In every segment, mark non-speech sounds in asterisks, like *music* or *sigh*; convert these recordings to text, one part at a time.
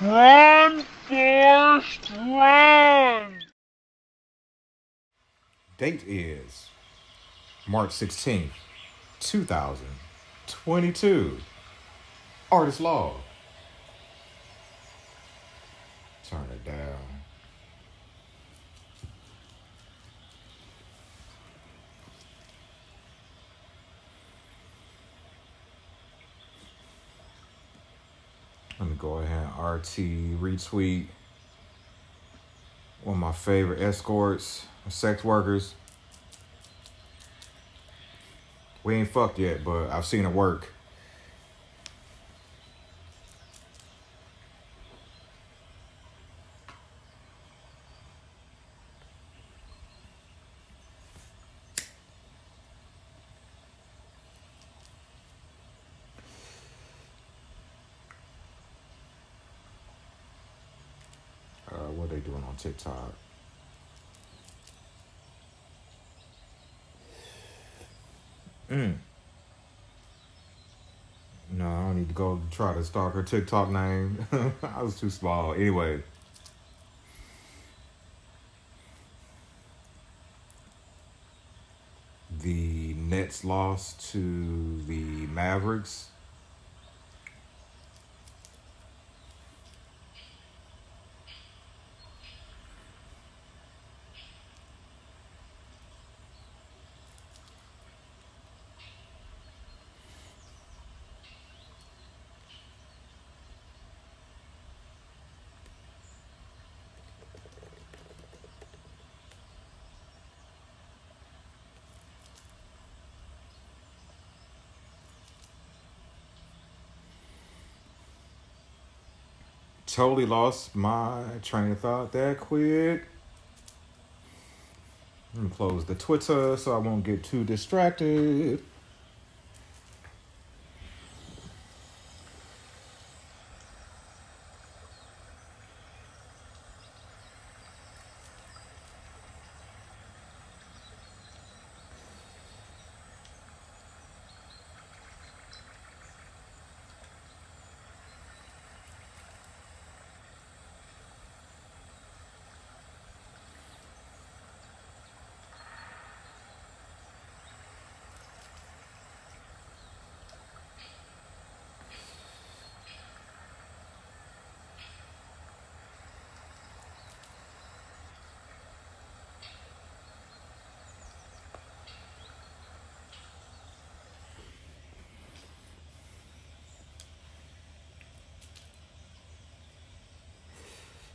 Run, Forrest, run! Date is March 16th, 2022. Artist Law. Turn it down. Let me go ahead and RT retweet one of my favorite escorts, sex workers. We ain't fucked yet, but I've seen it work. Uh, what doing? Mm. No, I don't need to go try to stalk her TikTok name. *laughs* I was too small. Anyway. The Nets lost to the Mavericks. Totally lost my train of thought that quick. Let me close the Twitter so I won't get too distracted.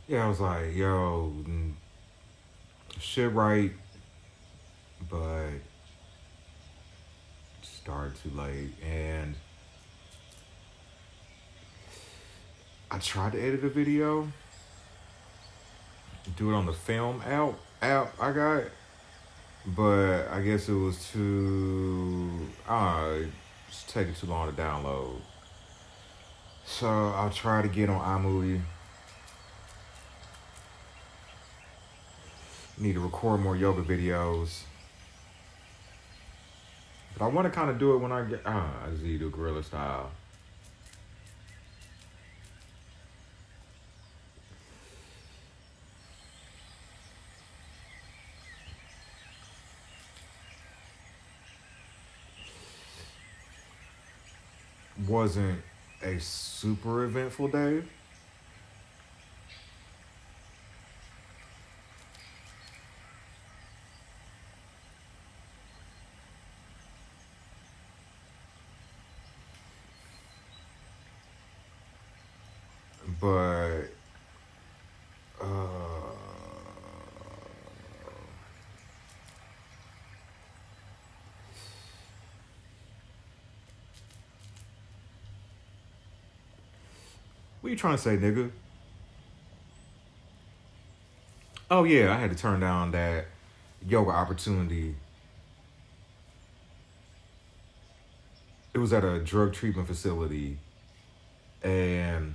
Yeah, I was like, yo, shit right, but started too late. And I tried to edit a video, do it on the film app, app I got, but I guess it was too, don't it's taking too long to download. So I'll try to get on iMovie. Need to record more yoga videos. But I want to kind of do it when I get ah Z do guerrilla style. Wasn't a super eventful day. You trying to say, nigga? Oh yeah, I had to turn down that yoga opportunity. It was at a drug treatment facility and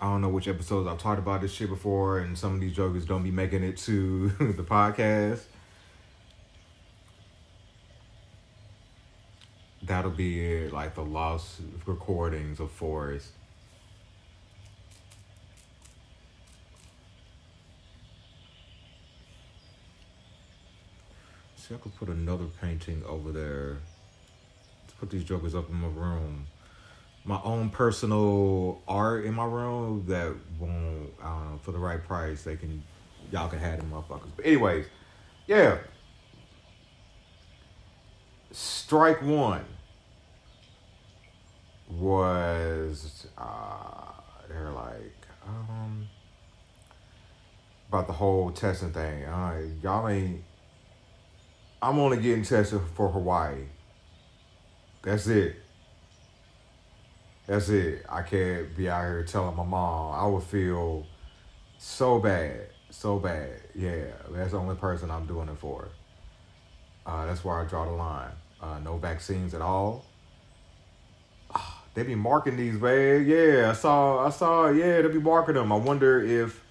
I don't know which episodes I've talked about this shit before, and some of these jokers don't be making it to *laughs* the podcast. That'll be it, like the lost recordings of Forrest. See, I could put another painting over there. Let's put these jokers up in my room. My own personal art in my room that won't, I don't know, for the right price, they can, y'all can have them motherfuckers. But anyways, yeah. Strike one was, uh, they're like, um, about the whole testing thing. Uh, y'all ain't I'm only getting tested for Hawaii. That's it. That's it. I can't be out here telling my mom. I would feel so bad. So bad. Yeah. That's the only person I'm doing it for. Uh, that's where I draw the line. Uh, no vaccines at all. Oh, they be marking these, man. Yeah, I saw. I saw. Yeah, they be marking them. I wonder if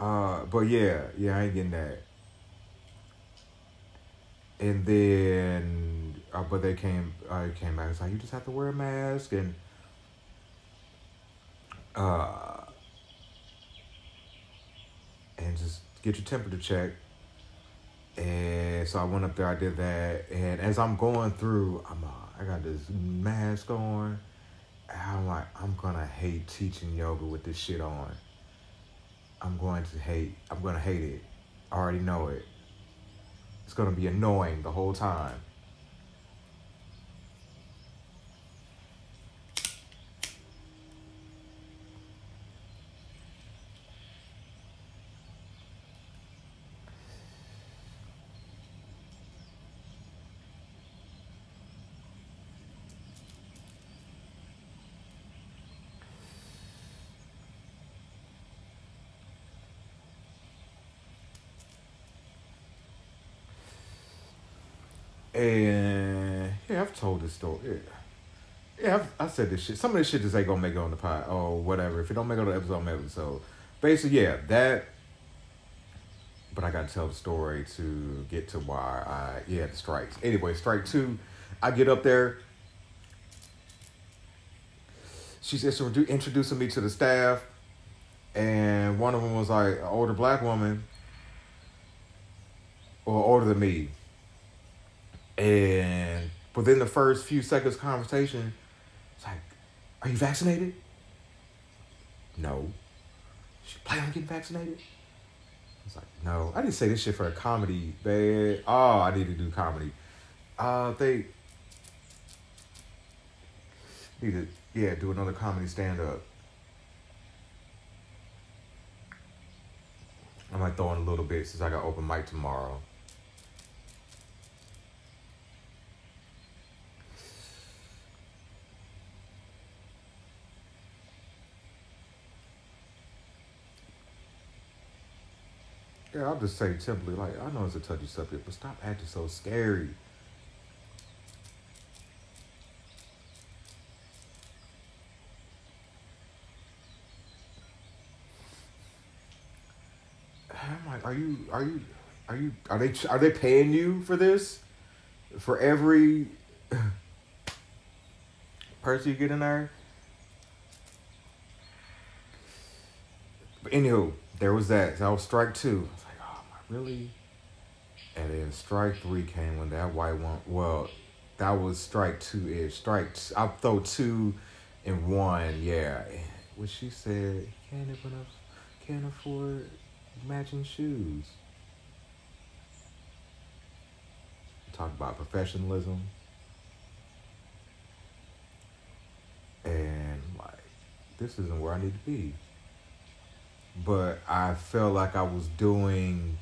Uh, but yeah, yeah, I ain't getting that. And then, uh, but they came, uh, came back. It's like you just have to wear a mask and, uh, and just get your temperature checked. And so I went up there, I did that, and as I'm going through, I'm, I got this mask on. I'm like, I'm gonna hate teaching yoga with this shit on. I'm going to hate. I'm to hate it. I already know it. It's to be annoying the whole time. And yeah, I've told this story. Yeah, yeah I've, I said this shit. Some of this shit just ain't gonna make it on the pod or whatever. If it don't make it on the episode, maybe so. Basically, yeah, that. But I gotta tell the story to get to why I yeah the strikes. Anyway, strike two, I get up there. She's introducing me to the staff, and one of them was like an older black woman, or older than me and within the first few seconds conversation, it's like, are you vaccinated? No. She plan on getting vaccinated? It's like, no. I didn't say this shit for a comedy, man. Oh, I need to do comedy. Uh they need to yeah, do another comedy stand up. I might throw in a little bit since I got open mic tomorrow. I'll just say simply, like, I know it's a touchy subject, but stop acting so scary. I'm like, are you, are you, are you, are they, are they paying you for this? For every *clears throat* person you get in there? But anywho, there was that. That was strike two really? And then strike three came when that white one. Well, that was strike two ish. Strike. I throw two and one. Yeah. when she said, can't even can't afford matching shoes. Talk about professionalism. And like, this isn't where I need to be. But I felt like I was doing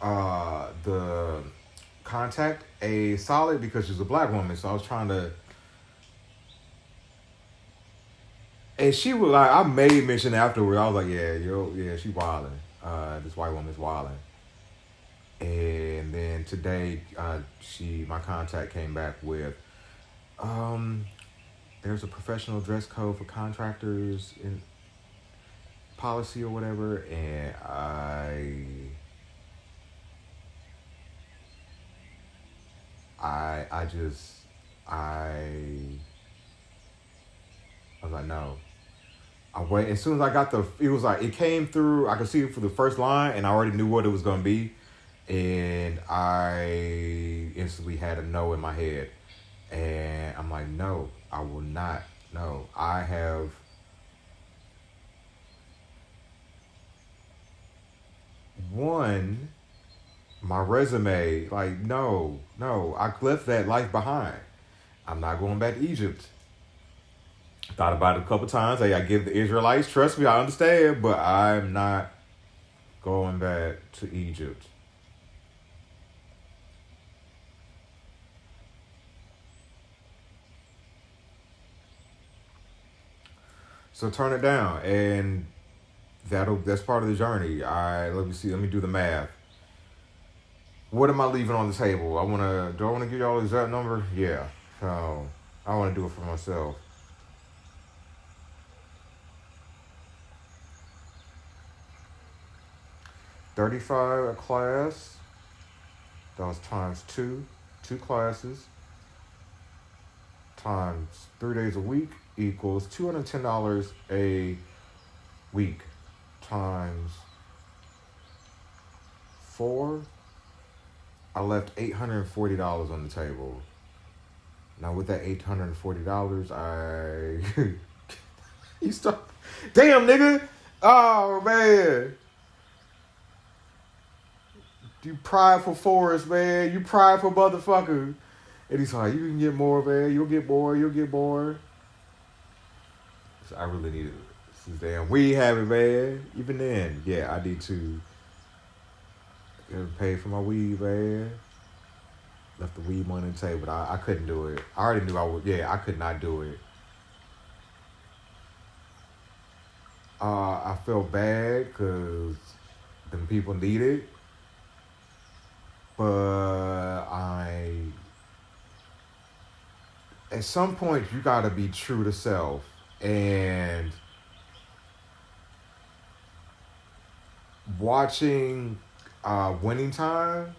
uh, the contact a solid because she's a black woman. So I was trying to. And she was like, I made mention afterward. I was like, yeah, yo, yeah, she wilding. Uh, this white woman's wilding. And then today, uh, she, my contact came back with, um, there's a professional dress code for contractors in policy or whatever, and I I I just I I was like no. I wait as soon as I got the it was like it came through I could see it for the first line and I already knew what it was gonna be. And I instantly had a no in my head. And I'm like no I will not no. I have one my resume like no no I left that life behind I'm not going back to Egypt Thought about it a couple times. Hey, I give the Israelites, trust me, I understand, but I'm not going back to Egypt. So turn it down, and that'll that's part of the journey. I let me see. Let me do the math. What am I leaving on the table? I want to. Do I want to give y'all the exact number? Yeah. So I want to do it for myself. 35 a class. That was times two, two classes, times three days a week equals $210 a week times four. I left $840 on the table. Now with that $840, I *laughs* you stop Damn nigga. Oh man. You prideful Forrest, man. You prideful motherfucker. And he's like, you can get more, man. You'll get more. You'll get more. So I really need it. this damn weed habit, man. Even then, yeah, I need to pay for my weed, man. Left the weed money on the table, I, I couldn't do it. I already knew I would. Yeah, I could not do it. Uh, I felt bad because them people need it but I at some point you got to be true to self and watching uh winning time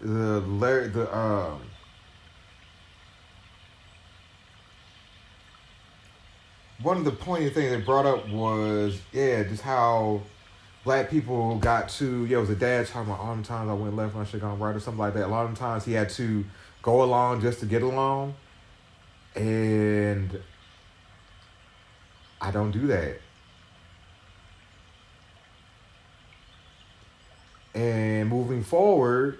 the Larry, the um one of the poignant things they brought up was yeah just how black people got to, yeah, it was a dad talking about all the times I went left when I should gone right or something like that. A lot of times he had to go along just to get along. And I don't do that. And moving forward,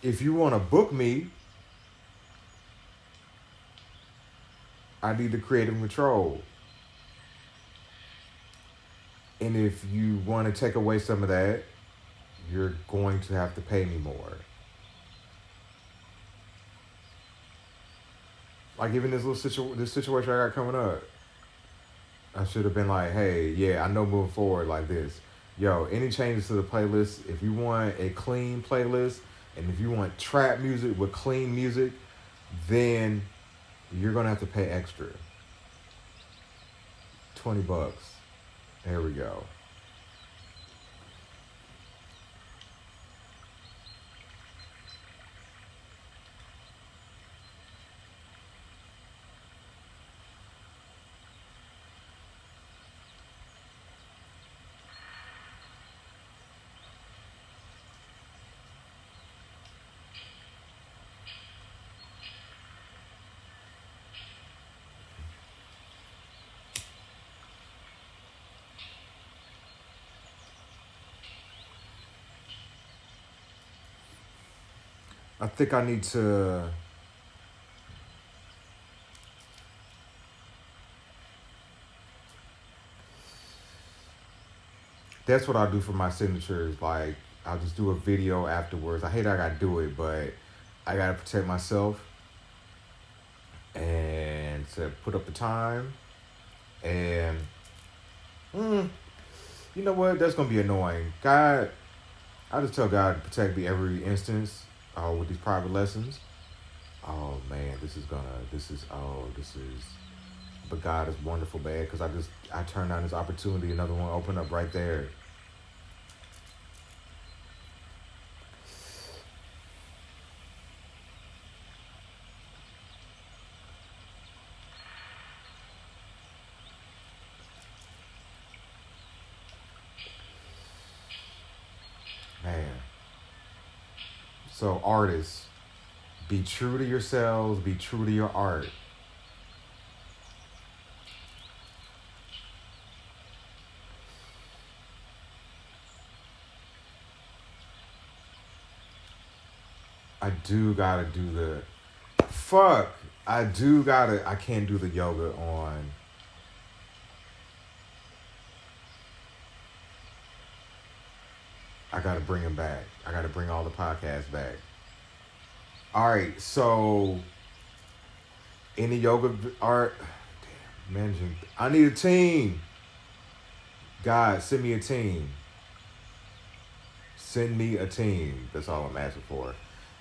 if you want to book me, I need the creative control. And if you want to take away some of that, you're going to have to pay me more. Like even this little situ- this situation I got coming up, I should have been like, hey, yeah, I know moving forward like this. Yo, any changes to the playlist? If you want a clean playlist, and if you want trap music with clean music, then you're gonna have to pay extra. Twenty bucks. There we go. I think I need to. That's what I do for my signatures. Like I'll just do a video afterwards. I hate I gotta do it, but I gotta protect myself and to put up the time and mm, you know what? That's gonna be annoying. God, I just tell God to protect me every instance uh, with these private lessons. Oh man, this is gonna, this is, oh, this is, but God is wonderful, bad, because I just, I turned down this opportunity, another one opened up right there. So artists, be true to yourselves, be true to your art. I do gotta do the fuck. I do gotta. I can't do the yoga on. I gotta bring him back. I gotta bring all the podcasts back. All right, so any yoga art, damn, managing. I need a team. God, send me a team. Send me a team. That's all I'm asking for.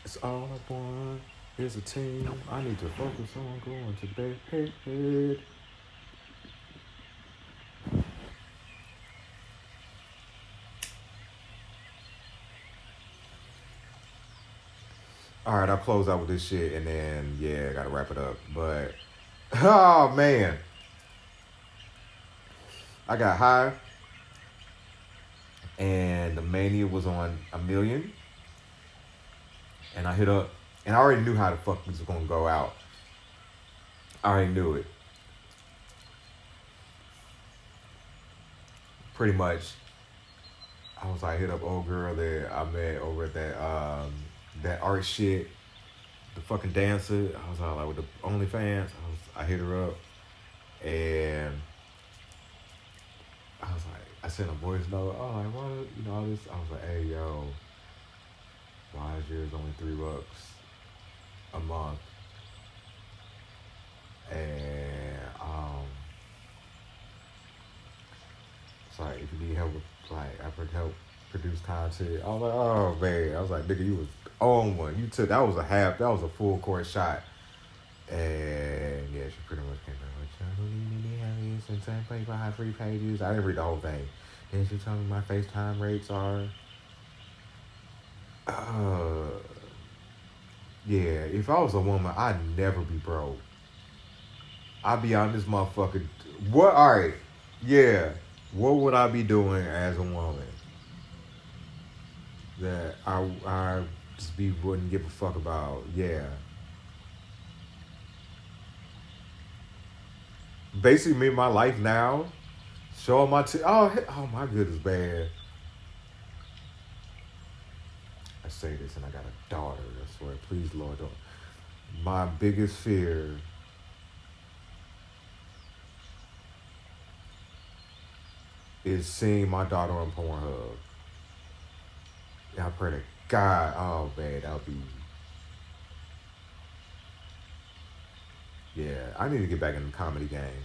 It's all I want is a team. I need to focus on going to bed. All right, I'll close out with this shit and then, yeah, I gotta wrap it up. But, *laughs* oh man. I got high and the mania was on a million. And I hit up, and I already knew how the fuck this was gonna go out. I already knew it. Pretty much. I was like, hit up old girl that I met over at that um that art shit, the fucking dancer. I was all like with the OnlyFans. I was I hit her up, and I was like, I sent a voice note. Oh, like what? You know all this. I was like, hey yo, why is yours only three bucks a month? And um, it's like if you need help with like I could help produce content. I was like, oh man, I was like, nigga, you was on one. You took that was a half, that was a full court shot. And yeah, she pretty much came back and ten play by three pages. I didn't read the whole thing. Then she told me my FaceTime rates are uh yeah, if I was a woman, I'd never be broke. I'd be on this motherfucker. What? All right, yeah. What would I be doing as a woman that I I just be wouldn't give a fuck about? Yeah. Basically, me my life now. Show my t- oh oh my goodness, bad. I say this and I got a daughter. I swear, please, Lord, don't. My biggest fear is seeing my daughter on Pornhub. And I pray to God, oh man, that would be. Yeah, I need to get back in the comedy game.